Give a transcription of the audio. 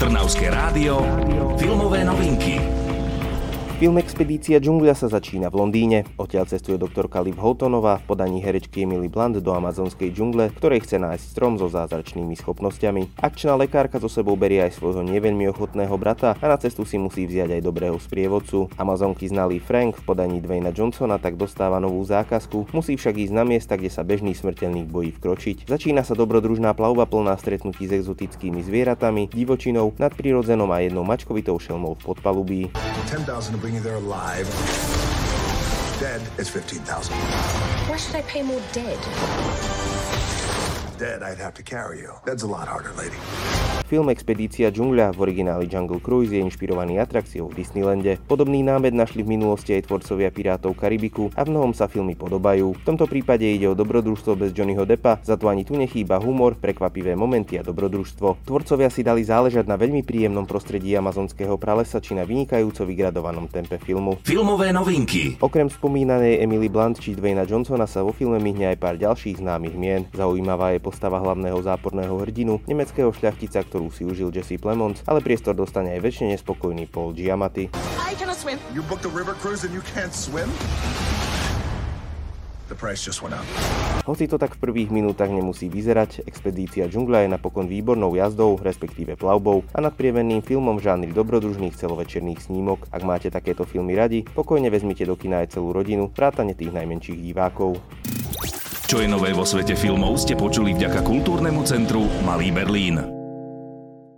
Trnavské rádio, filmové novinky. Film Expedícia džungľa sa začína v Londýne. Odtiaľ cestuje doktorka Liv Houghtonová v podaní herečky Emily Blunt do amazonskej džungle, ktorej chce nájsť strom so zázračnými schopnosťami. Akčná lekárka so sebou berie aj svojho neveľmi ochotného brata a na cestu si musí vziať aj dobrého sprievodcu. Amazonky znalý Frank v podaní Dwayna Johnsona tak dostáva novú zákazku, musí však ísť na miesta, kde sa bežný smrteľník bojí vkročiť. Začína sa dobrodružná plavba plná stretnutí s exotickými zvieratami, divočinou, nadprirodzenom a jednou mačkovitou šelmou v podpalubí. 10,000 to bring you there alive. Dead is 15,000. Why should I pay more dead? Dead, I'd have to carry you. That's a lot harder, lady. Film Expedícia džungľa v origináli Jungle Cruise je inšpirovaný atrakciou v Disneylande. Podobný námed našli v minulosti aj tvorcovia Pirátov Karibiku a v mnohom sa filmy podobajú. V tomto prípade ide o dobrodružstvo bez Johnnyho Deppa, za to ani tu nechýba humor, prekvapivé momenty a dobrodružstvo. Tvorcovia si dali záležať na veľmi príjemnom prostredí amazonského pralesa či na vynikajúco vygradovanom tempe filmu. Filmové novinky. Okrem spomínanej Emily Blunt či Dwayna Johnsona sa vo filme myhne aj pár ďalších známych mien. Zaujímavá je postava hlavného záporného hrdinu, nemeckého šľachtica, ktorý ktorú si užil Jesse Plemons, ale priestor dostane aj väčšine nespokojný Paul Giamatti. I cannot swim. You booked a river cruise and you can't swim? The price just went up. Hoci to tak v prvých minútach nemusí vyzerať, expedícia džungla je napokon výbornou jazdou, respektíve plavbou a nadprievenným filmom v žánri dobrodružných celovečerných snímok. Ak máte takéto filmy radi, pokojne vezmite do kina aj celú rodinu, vrátane tých najmenších divákov. Čo je nové vo svete filmov ste počuli vďaka kultúrnemu centru Malý Berlín.